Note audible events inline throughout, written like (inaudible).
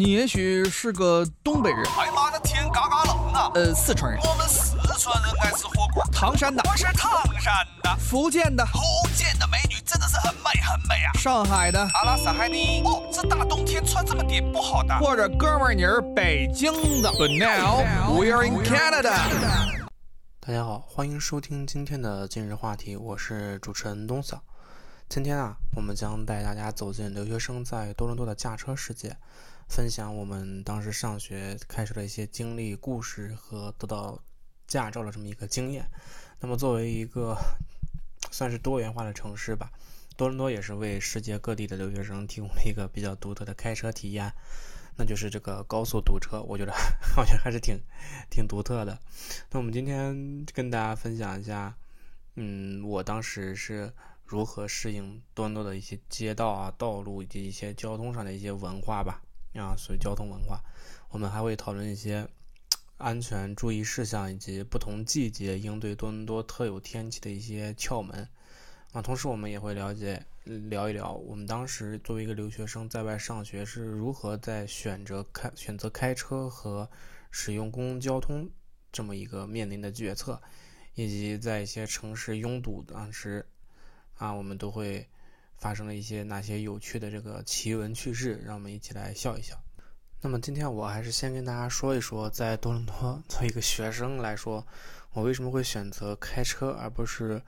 你也许是个东北人，哎妈的天嘎嘎冷啊！呃，四川人，我们四川人爱吃火锅。唐山的，我是唐山的，福建的，福建的美女真的是很美很美啊！上海的，阿拉斯海尼。哦，这大冬天穿这么点不好的。或者哥们儿你是北京的。But now we're in Canada。大家好，欢迎收听今天的今日话题，我是主持人东晓。今天啊，我们将带大家走进留学生在多伦多的驾车世界，分享我们当时上学开车的一些经历、故事和得到驾照的这么一个经验。那么，作为一个算是多元化的城市吧，多伦多也是为世界各地的留学生提供了一个比较独特的开车体验，那就是这个高速堵车。我觉得 (laughs) 好像还是挺挺独特的。那我们今天跟大家分享一下，嗯，我当时是。如何适应多伦多的一些街道啊、道路以及一些交通上的一些文化吧？啊，属于交通文化。我们还会讨论一些安全注意事项以及不同季节应对多伦多特有天气的一些窍门啊。同时，我们也会了解聊一聊我们当时作为一个留学生在外上学是如何在选择开选择开车和使用公共交通这么一个面临的决策，以及在一些城市拥堵当时。啊，我们都会发生了一些哪些有趣的这个奇闻趣事，让我们一起来笑一笑。那么今天我还是先跟大家说一说，在多伦多作为一个学生来说，我为什么会选择开车而不是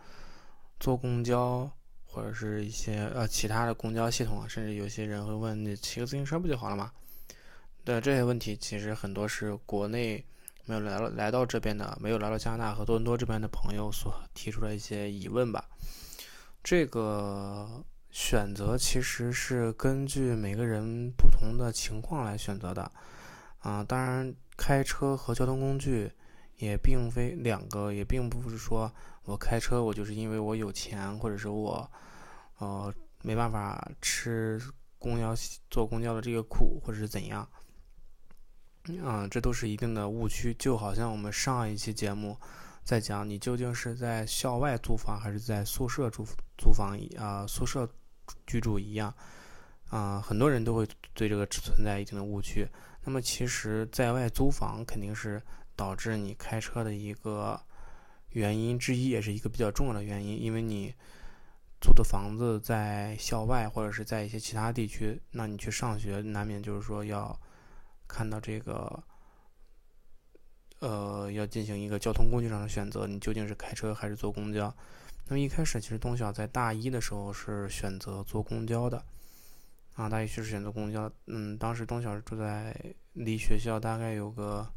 坐公交或者是一些呃其他的公交系统啊？甚至有些人会问，你骑个自行车不就好了吗？对这些问题，其实很多是国内没有来到来到这边的，没有来到加拿大和多伦多这边的朋友所提出的一些疑问吧。这个选择其实是根据每个人不同的情况来选择的，啊，当然开车和交通工具也并非两个，也并不是说我开车我就是因为我有钱，或者是我，呃，没办法吃公交坐公交的这个苦，或者是怎样，啊，这都是一定的误区，就好像我们上一期节目。在讲你究竟是在校外租房还是在宿舍租租房啊？宿舍居住一样啊，很多人都会对这个存在一定的误区。那么，其实在外租房肯定是导致你开车的一个原因之一，也是一个比较重要的原因。因为你租的房子在校外或者是在一些其他地区，那你去上学难免就是说要看到这个。呃，要进行一个交通工具上的选择，你究竟是开车还是坐公交？那么一开始，其实东晓在大一的时候是选择坐公交的，啊，大一确实选择公交。嗯，当时东晓是住在离学校大概有个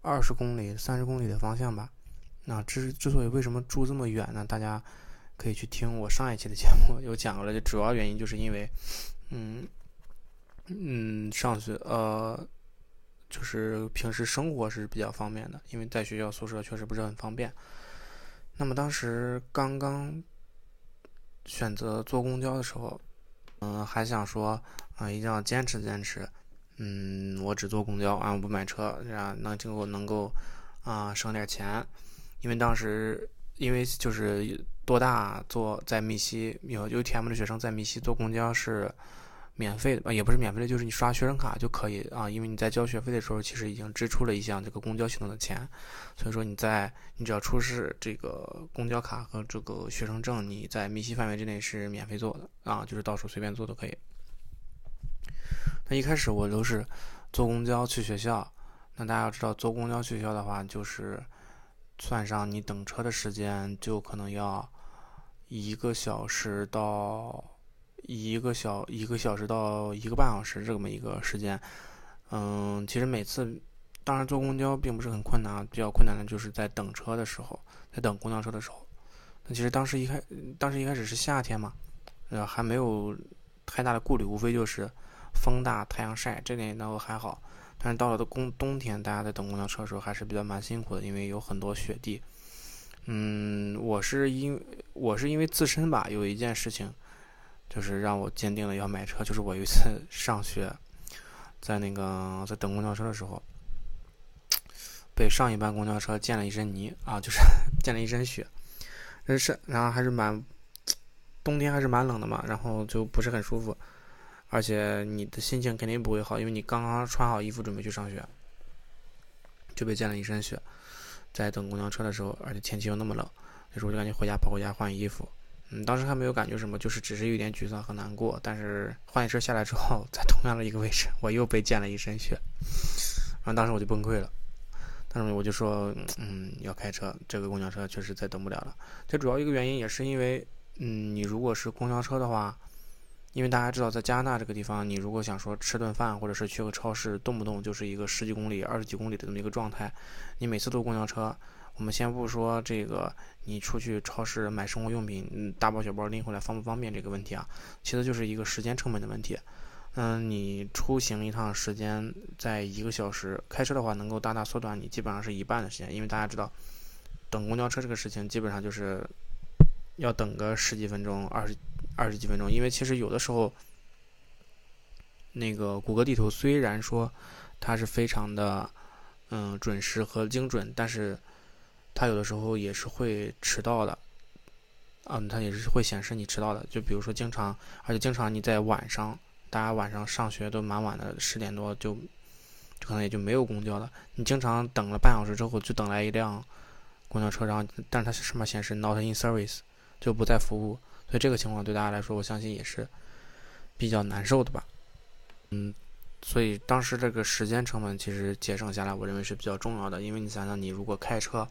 二十公里、三十公里的方向吧。那之之所以为什么住这么远呢？大家可以去听我上一期的节目，(laughs) 有讲了。就主要原因就是因为，嗯嗯，上学呃。就是平时生活是比较方便的，因为在学校宿舍确实不是很方便。那么当时刚刚选择坐公交的时候，嗯，还想说啊，一定要坚持坚持，嗯，我只坐公交啊，我不买车，这样能够能够啊省点钱。因为当时因为就是多大坐在密西有 UTM 的学生在密西坐公交是。免费的啊，也不是免费的，就是你刷学生卡就可以啊。因为你在交学费的时候，其实已经支出了一项这个公交系统的钱，所以说你在你只要出示这个公交卡和这个学生证，你在密西范围之内是免费坐的啊，就是到处随便坐都可以。那一开始我都是坐公交去学校，那大家要知道，坐公交去学校的话，就是算上你等车的时间，就可能要一个小时到。一个小一个小时到一个半小时这么一个时间，嗯，其实每次，当然坐公交并不是很困难，比较困难的就是在等车的时候，在等公交车的时候。那其实当时一开，当时一开始是夏天嘛，呃，还没有太大的顾虑，无非就是风大、太阳晒，这点都还好。但是到了的冬冬天，大家在等公交车的时候还是比较蛮辛苦的，因为有很多雪地。嗯，我是因我是因为自身吧，有一件事情。就是让我坚定了要买车。就是我有一次 (laughs) 上学，在那个在等公交车的时候，被上一班公交车溅了一身泥啊，就是 (laughs) 溅了一身雪。是，然后还是蛮冬天还是蛮冷的嘛，然后就不是很舒服。而且你的心情肯定不会好，因为你刚刚穿好衣服准备去上学，就被溅了一身血。在等公交车的时候，而且天气又那么冷，那时候就赶紧回家跑回家换衣服。嗯，当时还没有感觉什么，就是只是有点沮丧和难过。但是换一车下来之后，在同样的一个位置，我又被溅了一身血，然后当时我就崩溃了。当时我就说，嗯，要开车，这个公交车确实再等不了了。这主要一个原因也是因为，嗯，你如果是公交车的话。因为大家知道，在加拿大这个地方，你如果想说吃顿饭，或者是去个超市，动不动就是一个十几公里、二十几公里的这么一个状态。你每次坐公交车，我们先不说这个，你出去超市买生活用品，嗯，大包小包拎回来方不方便这个问题啊？其实就是一个时间成本的问题。嗯，你出行一趟时间在一个小时，开车的话能够大大缩短你基本上是一半的时间。因为大家知道，等公交车这个事情，基本上就是要等个十几分钟、二十。二十几分钟，因为其实有的时候，那个谷歌地图虽然说它是非常的嗯准时和精准，但是它有的时候也是会迟到的，嗯，它也是会显示你迟到的。就比如说经常，而且经常你在晚上，大家晚上上学都蛮晚的，十点多就就可能也就没有公交了。你经常等了半小时之后，就等来一辆公交车，然后但是它上面显示 not in service，就不再服务。所以这个情况对大家来说，我相信也是比较难受的吧。嗯，所以当时这个时间成本其实节省下来，我认为是比较重要的。因为你想想，你如果开车，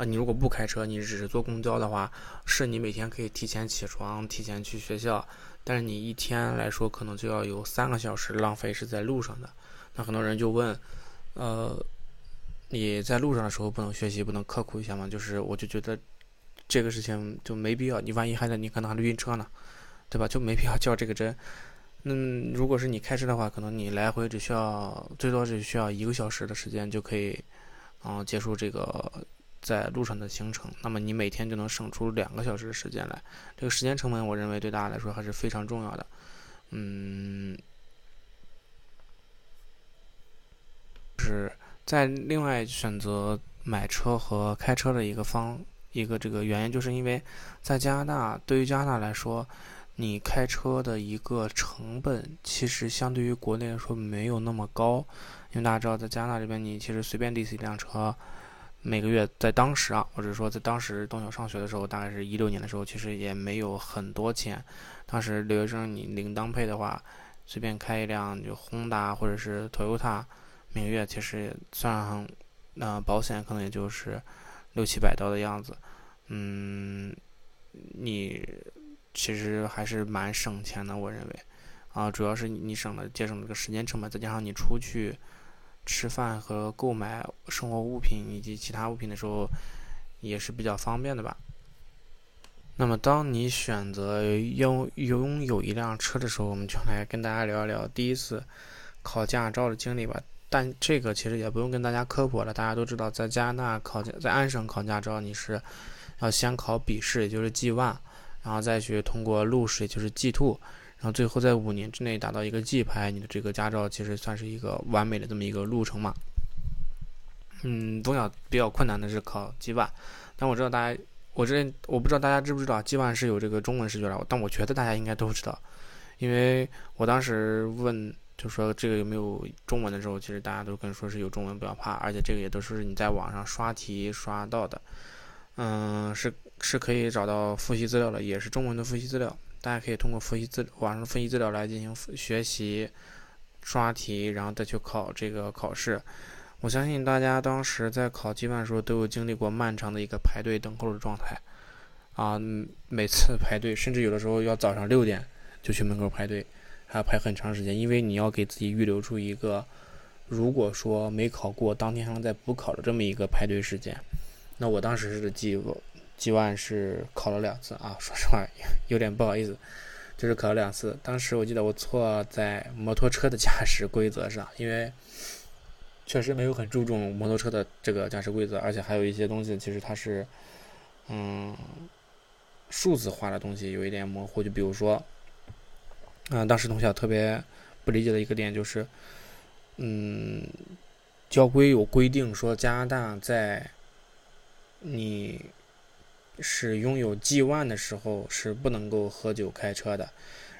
啊，你如果不开车，你只是坐公交的话，是你每天可以提前起床、提前去学校，但是你一天来说，可能就要有三个小时浪费是在路上的。那很多人就问，呃，你在路上的时候不能学习、不能刻苦一下吗？就是我就觉得。这个事情就没必要，你万一还在，你可能还晕车呢，对吧？就没必要较这个真。嗯，如果是你开车的话，可能你来回只需要最多只需要一个小时的时间就可以，嗯，结束这个在路上的行程。那么你每天就能省出两个小时的时间来，这个时间成本，我认为对大家来说还是非常重要的。嗯，是在另外选择买车和开车的一个方。一个这个原因，就是因为在加拿大，对于加拿大来说，你开车的一个成本，其实相对于国内来说没有那么高。因为大家知道，在加拿大这边，你其实随便 lease 一辆车，每个月在当时啊，或者说在当时东晓上学的时候，大概是一六年的时候，其实也没有很多钱。当时留学生你零当配的话，随便开一辆就宏达或者是 Toyota，每个月其实算上那保险，可能也就是。六七百刀的样子，嗯，你其实还是蛮省钱的，我认为，啊，主要是你省了节省这个时间成本，再加上你出去吃饭和购买生活物品以及其他物品的时候，也是比较方便的吧。那么，当你选择拥拥有一辆车的时候，我们就来跟大家聊一聊第一次考驾照的经历吧。但这个其实也不用跟大家科普了，大家都知道，在加拿大考驾，在安省考驾照，你是要先考笔试，也就是 G one，然后再去通过路试，就是 G two，然后最后在五年之内达到一个 G 牌，你的这个驾照其实算是一个完美的这么一个路程嘛。嗯，东晓比较困难的是考 G one，但我知道大家，我这我不知道大家知不知道 G one 是有这个中文试卷的，但我觉得大家应该都知道，因为我当时问。就说这个有没有中文的时候，其实大家都跟说是有中文，不要怕。而且这个也都是你在网上刷题刷到的，嗯，是是可以找到复习资料的，也是中文的复习资料。大家可以通过复习资网上复习资料来进行学习、刷题，然后再去考这个考试。我相信大家当时在考基万的时候，都有经历过漫长的一个排队等候的状态啊，每次排队，甚至有的时候要早上六点就去门口排队。还要排很长时间，因为你要给自己预留出一个，如果说没考过，当天还能再补考的这么一个排队时间。那我当时是记记万是考了两次啊，说实话有点不好意思，就是考了两次。当时我记得我错在摩托车的驾驶规则上，因为确实没有很注重摩托车的这个驾驶规则，而且还有一些东西其实它是嗯数字化的东西有一点模糊，就比如说。嗯，当时同学特别不理解的一个点就是，嗯，交规有规定说加拿大在你是拥有 G one 的时候是不能够喝酒开车的，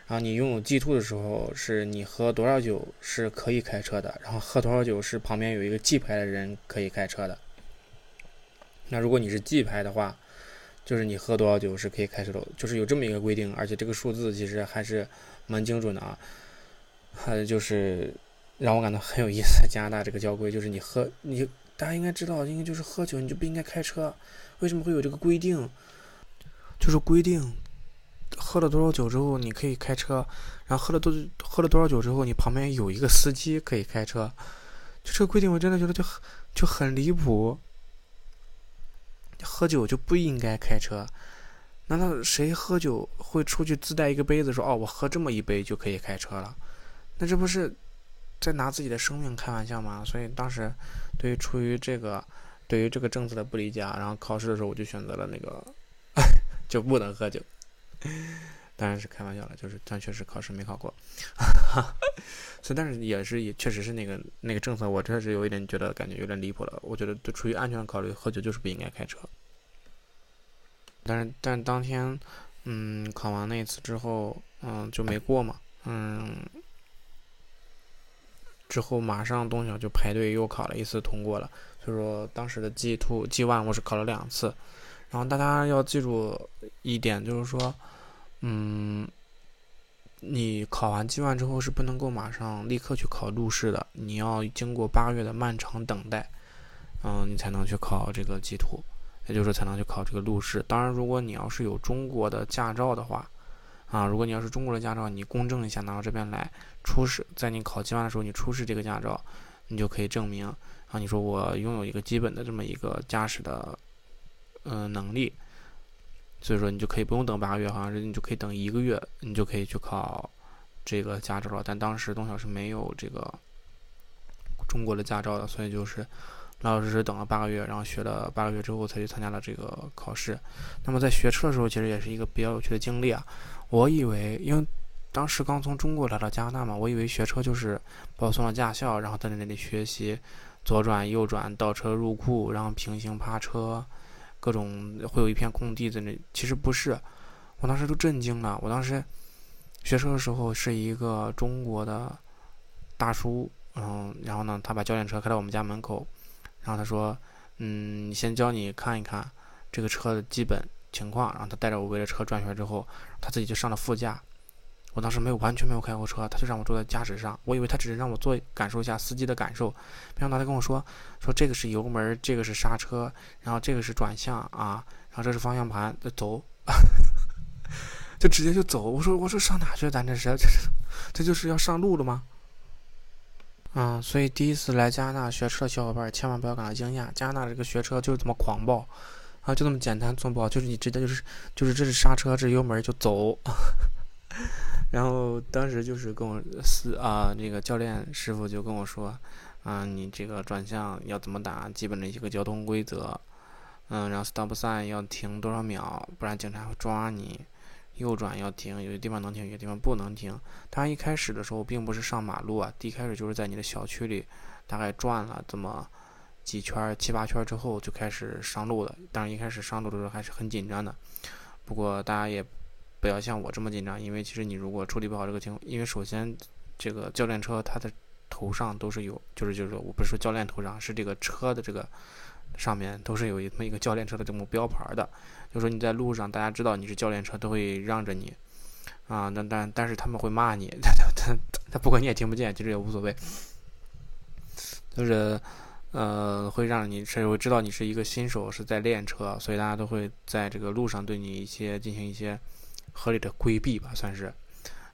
然后你拥有 G two 的时候，是你喝多少酒是可以开车的，然后喝多少酒是旁边有一个 G 牌的人可以开车的。那如果你是 G 牌的话，就是你喝多少酒是可以开车的，就是有这么一个规定，而且这个数字其实还是蛮精准的啊。还有就是让我感到很有意思，加拿大这个交规就是你喝你大家应该知道，应该就是喝酒你就不应该开车，为什么会有这个规定？就是规定喝了多少酒之后你可以开车，然后喝了多喝了多少酒之后你旁边有一个司机可以开车，就这个规定我真的觉得就很就很离谱。喝酒就不应该开车？难道谁喝酒会出去自带一个杯子说哦我喝这么一杯就可以开车了？那这不是在拿自己的生命开玩笑吗？所以当时对于出于这个对于这个政策的不理解啊，然后考试的时候我就选择了那个 (laughs) 就不能喝酒。(laughs) 当然是开玩笑了，就是但确实考试没考过。(laughs) 所以但是也是也确实是那个那个政策，我确实有一点觉得感觉有点离谱了。我觉得就出于安全考虑，喝酒就是不应该开车。但是但当天嗯考完那一次之后，嗯就没过嘛，嗯。之后马上东晓就排队又考了一次通过了，所以说当时的 G two G one 我是考了两次，然后大家要记住一点就是说，嗯，你考完 G one 之后是不能够马上立刻去考路试的，你要经过八个月的漫长等待，嗯，你才能去考这个 G two，也就是说才能去考这个路试。当然，如果你要是有中国的驾照的话。啊，如果你要是中国的驾照，你公证一下拿到这边来出示，在你考 G1 的时候，你出示这个驾照，你就可以证明啊，你说我拥有一个基本的这么一个驾驶的嗯能力，所以说你就可以不用等八个月，好像是你就可以等一个月，你就可以去考这个驾照了。但当时东晓是没有这个中国的驾照的，所以就是老老实实等了八个月，然后学了八个月之后才去参加了这个考试。那么在学车的时候，其实也是一个比较有趣的经历啊。我以为，因为当时刚从中国来到加拿大嘛，我以为学车就是报送了驾校，然后在那里学习左转、右转、倒车入库，然后平行趴车，各种会有一片空地在那。其实不是，我当时都震惊了。我当时学车的时候是一个中国的大叔，嗯，然后呢，他把教练车开到我们家门口，然后他说：“嗯，先教你看一看这个车的基本。”情况，然后他带着我围着车转圈之后，他自己就上了副驾。我当时没有完全没有开过车，他就让我坐在驾驶上。我以为他只是让我坐感受一下司机的感受，没想到他跟我说说这个是油门，这个是刹车，然后这个是转向啊，然后这是方向盘，就走，(laughs) 就直接就走。我说我说上哪去？咱这是这是这就是要上路了吗？嗯，所以第一次来加拿大学车的小伙伴千万不要感到惊讶，加拿大这个学车就是这么狂暴。啊，就这么简单粗暴，就是你直接就是，就是这是刹车，这是油门就走。(laughs) 然后当时就是跟我司啊那个教练师傅就跟我说，啊你这个转向要怎么打，基本的一个交通规则，嗯，然后 stop sign 要停多少秒，不然警察会抓你。右转要停，有些地方能停，有些地方不能停。当然一开始的时候并不是上马路啊，第一开始就是在你的小区里大概转了这么。几圈七八圈之后就开始上路了，当然一开始上路的时候还是很紧张的。不过大家也不要像我这么紧张，因为其实你如果处理不好这个情况，因为首先这个教练车它的头上都是有，就是就是说我不是说教练头上，是这个车的这个上面都是有这么一个教练车的这么标牌的。就说你在路上，大家知道你是教练车，都会让着你啊。那但但是他们会骂你，(laughs) 他他他他不管你也听不见，其实也无所谓，就是。呃，会让你甚至会知道你是一个新手，是在练车，所以大家都会在这个路上对你一些进行一些合理的规避吧，算是。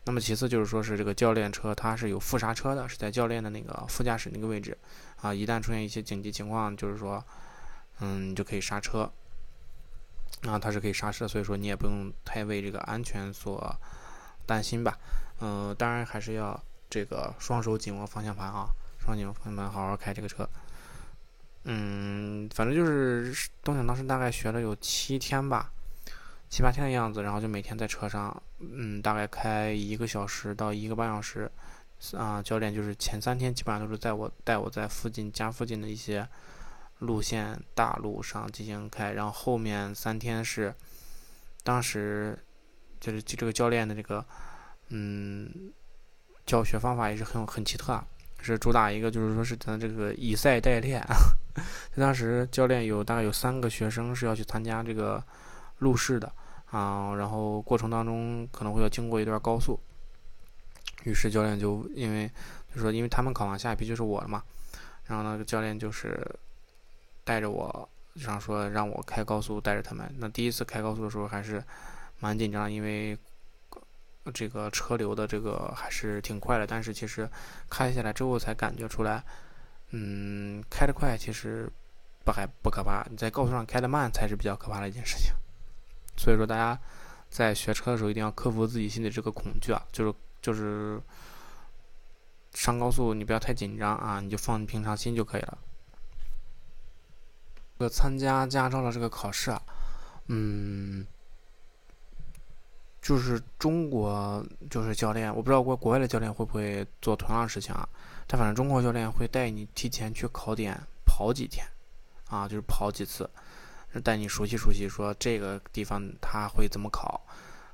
那么其次就是说是这个教练车，它是有副刹车的，是在教练的那个副驾驶那个位置啊。一旦出现一些紧急情况，就是说，嗯，你就可以刹车啊，它是可以刹车，所以说你也不用太为这个安全所担心吧。嗯，当然还是要这个双手紧握方向盘啊，双手紧握方向盘，好好开这个车。嗯，反正就是东想当时大概学了有七天吧，七八天的样子，然后就每天在车上，嗯，大概开一个小时到一个半小时，啊，教练就是前三天基本上都是在我带我在附近家附近的一些路线大路上进行开，然后后面三天是当时就是这个教练的这个嗯，教学方法也是很很奇特，是主打一个就是说是咱这个以赛代练。(laughs) 当时教练有大概有三个学生是要去参加这个路试的啊，然后过程当中可能会要经过一段高速，于是教练就因为就说因为他们考完下一批就是我了嘛，然后那个教练就是带着我，这样说让我开高速带着他们。那第一次开高速的时候还是蛮紧张，因为这个车流的这个还是挺快的，但是其实开下来之后才感觉出来。嗯，开得快其实不还不可怕，你在高速上开得慢才是比较可怕的一件事情。所以说，大家在学车的时候一定要克服自己心里这个恐惧啊，就是就是上高速你不要太紧张啊，你就放平常心就可以了。呃，参加驾照的这个考试啊，嗯，就是中国就是教练，我不知道国国外的教练会不会做同样的事情啊。但反正中国教练会带你提前去考点跑几天，啊，就是跑几次，带你熟悉熟悉，说这个地方他会怎么考，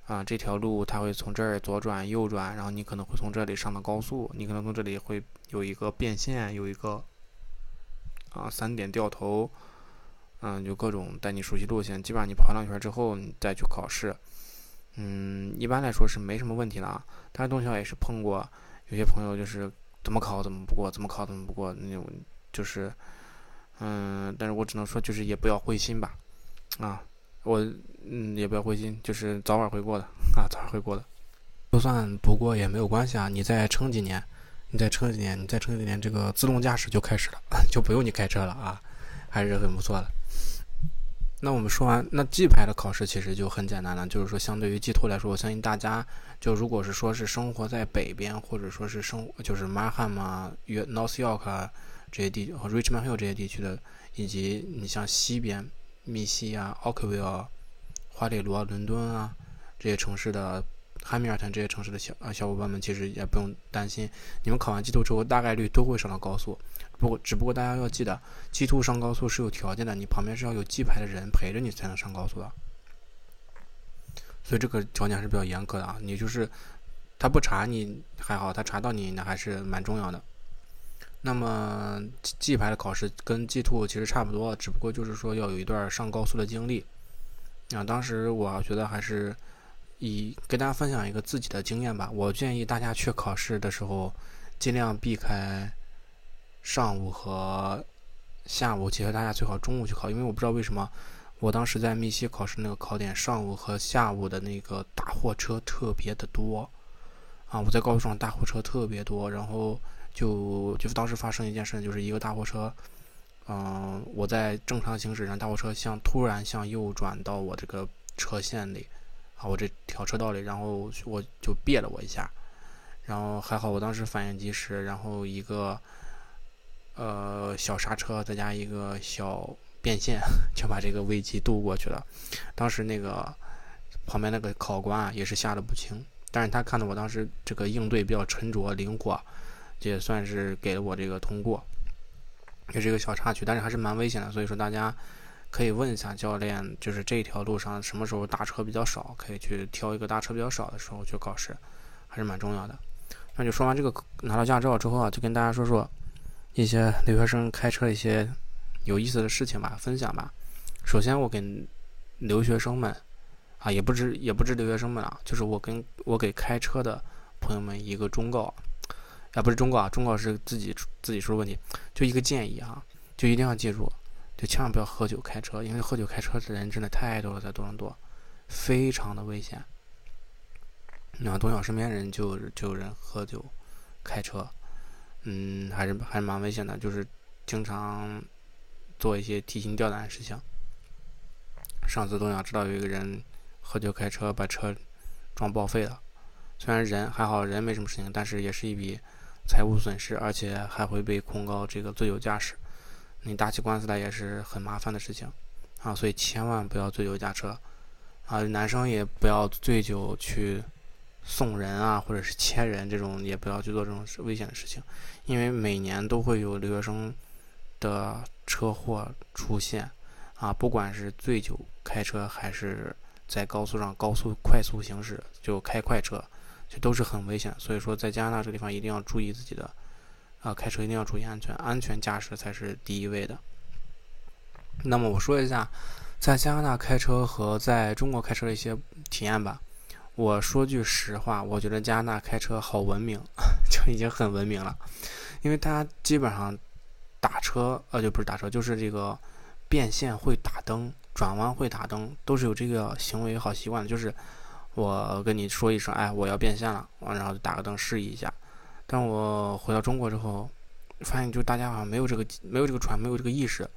啊，这条路他会从这儿左转右转，然后你可能会从这里上到高速，你可能从这里会有一个变线，有一个啊三点掉头，嗯，就各种带你熟悉路线，基本上你跑两圈之后，你再去考试，嗯，一般来说是没什么问题的啊。但是东晓也是碰过有些朋友就是。怎么考怎么不过，怎么考怎么不过，那种就是，嗯，但是我只能说，就是也不要灰心吧，啊，我嗯也不要灰心，就是早晚会过的啊，早晚会过的，就算不过也没有关系啊，你再撑几年，你再撑几年，你再撑几年，这个自动驾驶就开始了，(laughs) 就不用你开车了啊，还是很不错的。那我们说完，那 G 牌的考试其实就很简单了，就是说相对于 G two 来说，我相信大家就如果是说是生活在北边，或者说是生就是马汉嘛、约 North York 这些地和 Richmond Hill 这些地区的，以及你像西边密西啊、奥克维尔、华里罗、伦敦啊这些城市的。汉密尔顿这些城市的小啊小伙伴们，其实也不用担心，你们考完 G Two 之后，大概率都会上到高速。不过，只不过大家要记得，G Two 上高速是有条件的，你旁边是要有 G 牌的人陪着你才能上高速的。所以这个条件还是比较严格的啊。你就是他不查你还好，他查到你那还是蛮重要的。那么 G 牌的考试跟 G Two 其实差不多，只不过就是说要有一段上高速的经历。啊，当时我觉得还是。以跟大家分享一个自己的经验吧，我建议大家去考试的时候，尽量避开上午和下午，其实大家最好中午去考，因为我不知道为什么，我当时在密西考试那个考点，上午和下午的那个大货车特别的多啊，我在高速上大货车特别多，然后就就当时发生一件事，就是一个大货车，嗯，我在正常行驶，然后大货车向突然向右转到我这个车线里。啊，我这条车道里，然后我就别了我一下，然后还好我当时反应及时，然后一个呃小刹车，再加一个小变线，就把这个危机度过去了。当时那个旁边那个考官啊，也是吓得不轻，但是他看到我当时这个应对比较沉着灵活，也算是给了我这个通过，也是一个小插曲，但是还是蛮危险的，所以说大家。可以问一下教练，就是这条路上什么时候大车比较少，可以去挑一个大车比较少的时候去考试，还是蛮重要的。那就说完这个拿到驾照之后啊，就跟大家说说一些留学生开车一些有意思的事情吧，分享吧。首先，我给留学生们啊，也不知也不知留学生们啊，就是我跟我给开车的朋友们一个忠告，啊不是忠告啊，忠告是自己自己出问题，就一个建议啊，就一定要记住。就千万不要喝酒开车，因为喝酒开车的人真的太多了，在多伦多，非常的危险。那东晓身边人就就有人喝酒开车，嗯，还是还是蛮危险的，就是经常做一些提心吊胆的事情。上次东晓知道有一个人喝酒开车把车撞报废了，虽然人还好，人没什么事情，但是也是一笔财务损失，而且还会被控告这个醉酒驾驶。你打起官司来也是很麻烦的事情，啊，所以千万不要醉酒驾车，啊，男生也不要醉酒去送人啊，或者是牵人这种，也不要去做这种危险的事情，因为每年都会有留学生的车祸出现，啊，不管是醉酒开车还是在高速上高速快速行驶就开快车，这都是很危险。所以说，在加拿大这个地方一定要注意自己的，啊，开车一定要注意安全，安全驾驶才是第一位的。那么我说一下，在加拿大开车和在中国开车的一些体验吧。我说句实话，我觉得加拿大开车好文明，(laughs) 就已经很文明了，因为大家基本上打车，呃，就不是打车，就是这个变线会打灯，转弯会打灯，都是有这个行为好习惯的。就是我跟你说一声，哎，我要变线了，然后就打个灯示意一下。但我回到中国之后，发现就大家好像没有这个没有这个船没有这个意识，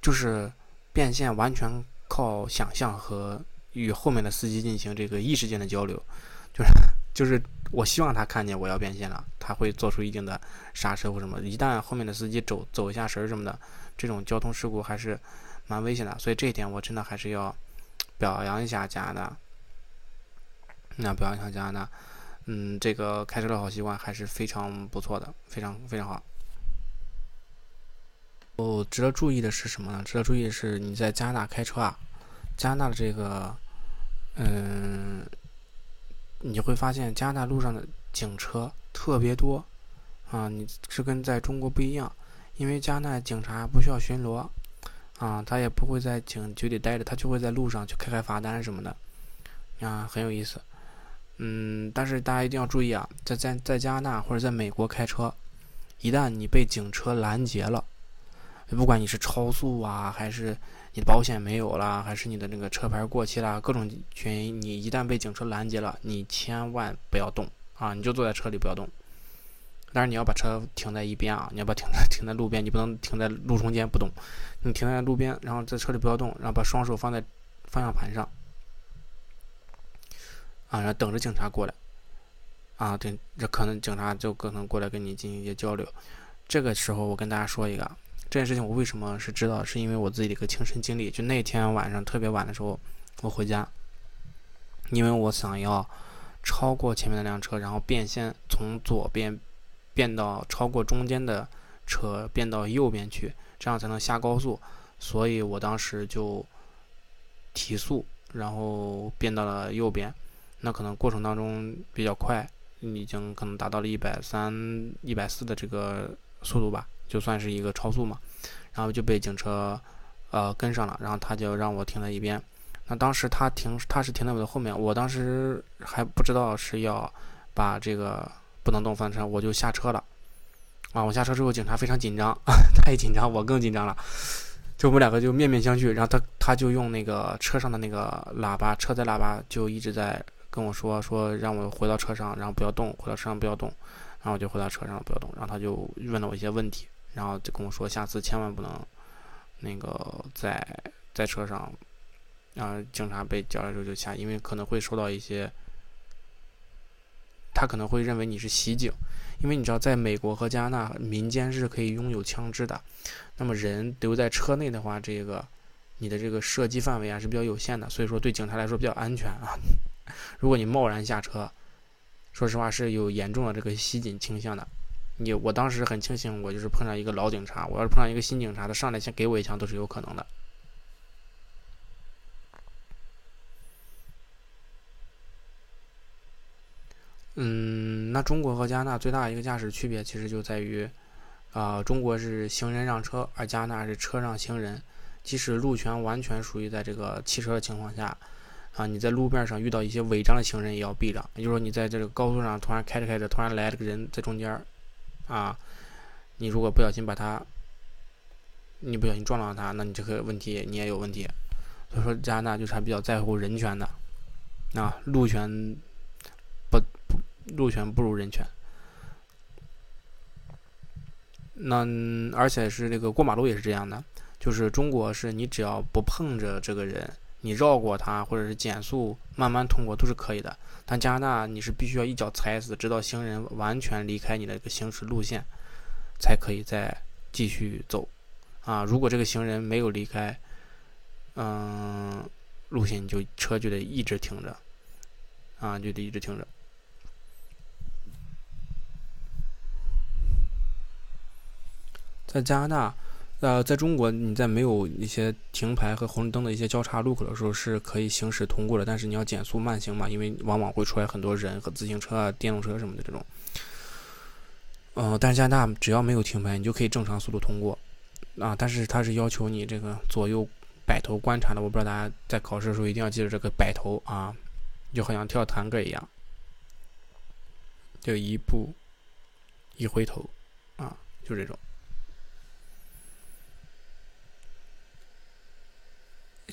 就是变线完全靠想象和。与后面的司机进行这个意识间的交流，就是就是我希望他看见我要变线了，他会做出一定的刹车或什么。一旦后面的司机走走一下神儿什么的，这种交通事故还是蛮危险的。所以这一点我真的还是要表扬一下加拿大。那表扬一下加拿大，嗯，这个开车的好习惯还是非常不错的，非常非常好。哦，值得注意的是什么呢？值得注意的是你在加拿大开车啊。加拿大的这个，嗯，你会发现加拿大路上的警车特别多，啊，你是跟在中国不一样，因为加拿大警察不需要巡逻，啊，他也不会在警局里待着，他就会在路上去开开罚单什么的，啊，很有意思，嗯，但是大家一定要注意啊，在在在加拿大或者在美国开车，一旦你被警车拦截了，不管你是超速啊还是。你的保险没有了，还是你的那个车牌过期了，各种原因，你一旦被警车拦截了，你千万不要动啊！你就坐在车里不要动。但是你要把车停在一边啊，你要把停在停在路边，你不能停在路中间不动。你停在路边，然后在车里不要动，然后把双手放在方向盘上啊，然后等着警察过来啊。对，这可能警察就可能过来跟你进行一些交流。这个时候我跟大家说一个。这件事情我为什么是知道？是因为我自己的一个亲身经历。就那天晚上特别晚的时候，我回家，因为我想要超过前面那辆车，然后变线从左边变到超过中间的车，变到右边去，这样才能下高速。所以我当时就提速，然后变到了右边。那可能过程当中比较快，已经可能达到了一百三、一百四的这个速度吧。就算是一个超速嘛，然后就被警车，呃跟上了，然后他就让我停在一边。那当时他停，他是停在我的后面，我当时还不知道是要把这个不能动翻车，我就下车了。啊，我下车之后，警察非常紧张，(laughs) 他一紧张，我更紧张了。就我们两个就面面相觑，然后他他就用那个车上的那个喇叭，车载喇叭就一直在跟我说说让我回到车上，然后不要动，回到车上不要动。然后我就回到车上不要动，然后他就问了我一些问题。然后就跟我说，下次千万不能那个在在车上，然后警察被叫来之后就下，因为可能会受到一些，他可能会认为你是袭警，因为你知道，在美国和加拿大，民间是可以拥有枪支的，那么人留在车内的话，这个你的这个射击范围啊是比较有限的，所以说对警察来说比较安全啊。如果你贸然下车，说实话是有严重的这个袭警倾向的。你我当时很庆幸，我就是碰上一个老警察。我要是碰上一个新警察，他上来先给我一枪都是有可能的。嗯，那中国和加拿大最大的一个驾驶区别，其实就在于，啊，中国是行人让车，而加拿大是车让行人。即使路权完全属于在这个汽车的情况下，啊，你在路面上遇到一些违章的行人，也要避让。也就是说，你在这个高速上突然开着开着，突然来了个人在中间。啊，你如果不小心把他，你不小心撞到他，那你这个问题你也有问题。所以说加拿大就是还比较在乎人权的，啊，路权不不路权不如人权。那而且是这个过马路也是这样的，就是中国是你只要不碰着这个人，你绕过他或者是减速慢慢通过都是可以的。但加拿大，你是必须要一脚踩死，直到行人完全离开你的这个行驶路线，才可以再继续走。啊，如果这个行人没有离开，嗯，路线，你就车就得一直停着，啊，就得一直停着。在加拿大，呃，在中国，你在没有一些停牌和红绿灯的一些交叉路口的时候，是可以行驶通过的。但是你要减速慢行嘛，因为往往会出来很多人和自行车啊、电动车什么的这种。嗯，但是加拿大只要没有停牌，你就可以正常速度通过。啊，但是它是要求你这个左右摆头观察的。我不知道大家在考试的时候一定要记得这个摆头啊，就好像跳探戈一样，就一步一回头啊，就这种。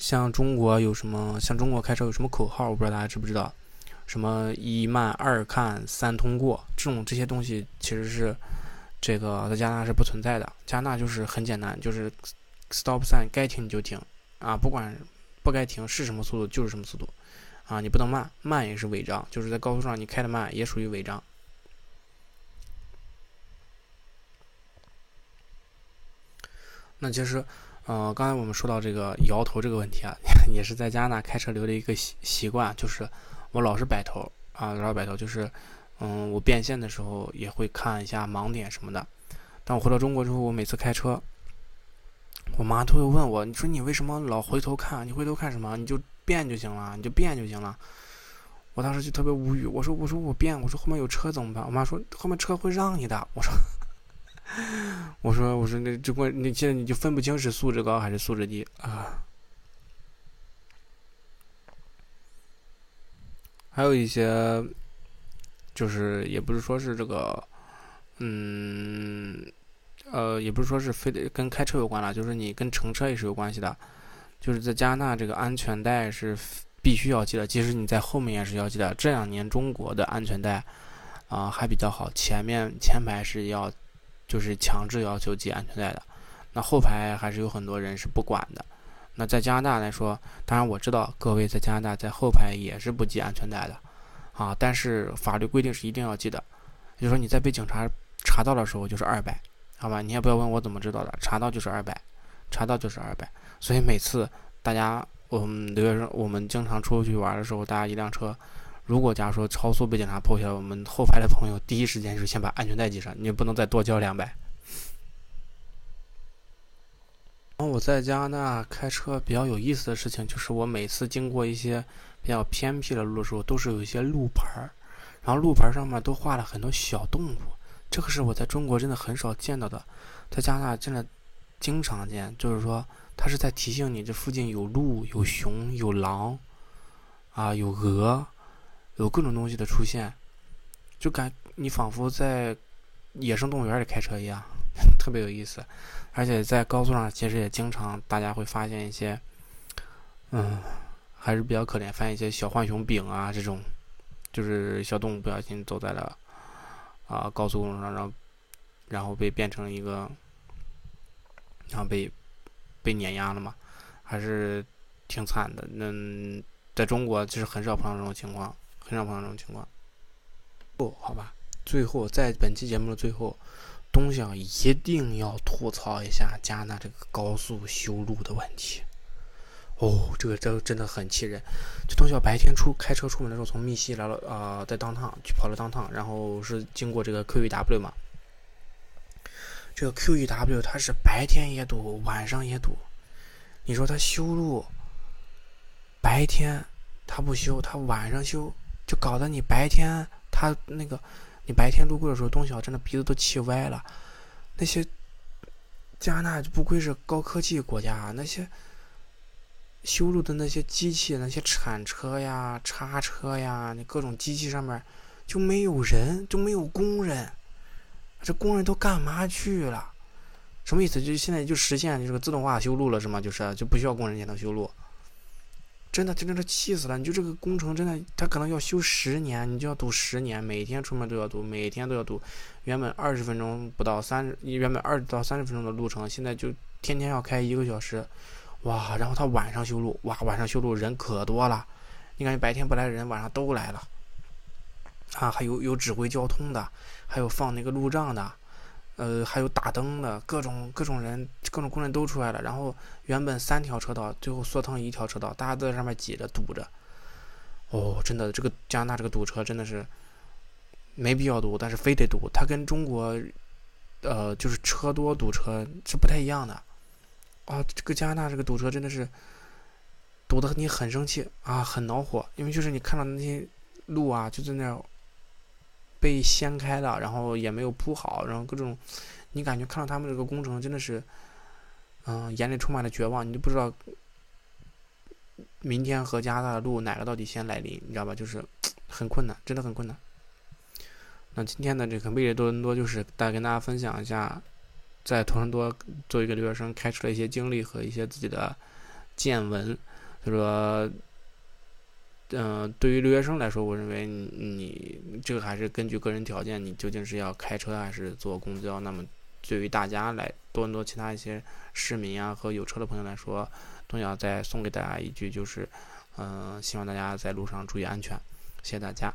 像中国有什么？像中国开车有什么口号？我不知道大家知不知道？什么一慢二看三通过这种这些东西，其实是这个在加拿大是不存在的。加拿大就是很简单，就是 stop sign 该停你就停啊，不管不该停是什么速度就是什么速度啊，你不能慢，慢也是违章，就是在高速上你开的慢也属于违章。那其实。嗯，刚才我们说到这个摇头这个问题啊，(laughs) 也是在加拿大开车留的一个习习惯，就是我老是摆头啊，老是摆头，就是嗯，我变线的时候也会看一下盲点什么的。但我回到中国之后，我每次开车，我妈都会问我，你说你为什么老回头看？你回头看什么？你就变就行了，你就变就行了。我当时就特别无语，我说我说我变，我说后面有车怎么办？我妈说后面车会让你的。我说。(laughs) 我说，我说，那这关，你现在你就分不清是素质高还是素质低啊？还有一些，就是也不是说是这个，嗯，呃，也不是说是非得跟开车有关了，就是你跟乘车也是有关系的。就是在加拿大，这个安全带是必须要系的，即使你在后面也是要系的。这两年中国的安全带啊还比较好，前面前排是要。就是强制要求系安全带的，那后排还是有很多人是不管的。那在加拿大来说，当然我知道各位在加拿大在后排也是不系安全带的，啊，但是法律规定是一定要系的。也就是说你在被警察查到的时候就是二百，好吧？你也不要问我怎么知道的，查到就是二百，查到就是二百。所以每次大家我们留学生我们经常出去玩的时候，大家一辆车。如果假如说超速被警察破下来，我们后排的朋友第一时间就先把安全带系上，你不能再多交两百。然后我在加拿大开车比较有意思的事情，就是我每次经过一些比较偏僻的路的时候，都是有一些路牌儿，然后路牌上面都画了很多小动物，这个是我在中国真的很少见到的，在加拿大真的经常见，就是说它是在提醒你这附近有鹿、有熊、有狼，啊，有鹅。有各种东西的出现，就感你仿佛在野生动物园里开车一样，(laughs) 特别有意思。而且在高速上，其实也经常大家会发现一些，嗯，还是比较可怜，发现一些小浣熊饼啊这种，就是小动物不小心走在了啊高速公路上，然后然后被变成一个，然后被被碾压了嘛，还是挺惨的。那在中国其实很少碰到这种情况。很少碰到这种情况。不好吧？最后，在本期节目的最后，东晓一定要吐槽一下加拿大这个高速修路的问题。哦，这个真真的很气人。就东晓白天出开车出门的时候，从密西来了啊，在当趟去跑了当趟，然后是经过这个 QEW 嘛。这个 QEW 它是白天也堵，晚上也堵。你说他修路，白天他不修，他晚上修。就搞得你白天他那个，你白天路过的时候，东晓真的鼻子都气歪了。那些加拿大就不愧是高科技国家，那些修路的那些机器，那些铲车呀、叉车呀，那各种机器上面就没有人，就没有工人。这工人都干嘛去了？什么意思？就现在就实现这个自动化修路了是吗？就是就不需要工人也能修路。真的，真的是气死了！你就这个工程，真的，他可能要修十年，你就要堵十年，每天出门都要堵，每天都要堵。原本二十分钟不到三，原本二到三十分钟的路程，现在就天天要开一个小时，哇！然后他晚上修路，哇，晚上修路人可多了，你感觉白天不来人，晚上都来了。啊，还有有指挥交通的，还有放那个路障的。呃，还有打灯的各种各种人，各种工人都出来了。然后原本三条车道，最后缩成一条车道，大家都在上面挤着堵着。哦，真的，这个加拿大这个堵车真的是没必要堵，但是非得堵。它跟中国，呃，就是车多堵车是不太一样的。啊，这个加拿大这个堵车真的是堵得你很生气啊，很恼火，因为就是你看到那些路啊，就在那被掀开了，然后也没有铺好，然后各种，你感觉看到他们这个工程真的是，嗯，眼里充满了绝望，你都不知道明天和加拿大的路哪个到底先来临，你知道吧？就是很困难，真的很困难。那今天的这个魅力多伦多就是大跟大家分享一下。在多伦多做一个留学生，开出了一些经历和一些自己的见闻。就说，嗯，对于留学生来说，我认为你这个还是根据个人条件，你究竟是要开车还是坐公交。那么，对于大家来多伦多其他一些市民啊和有车的朋友来说，东晓再送给大家一句，就是，嗯，希望大家在路上注意安全。谢谢大家。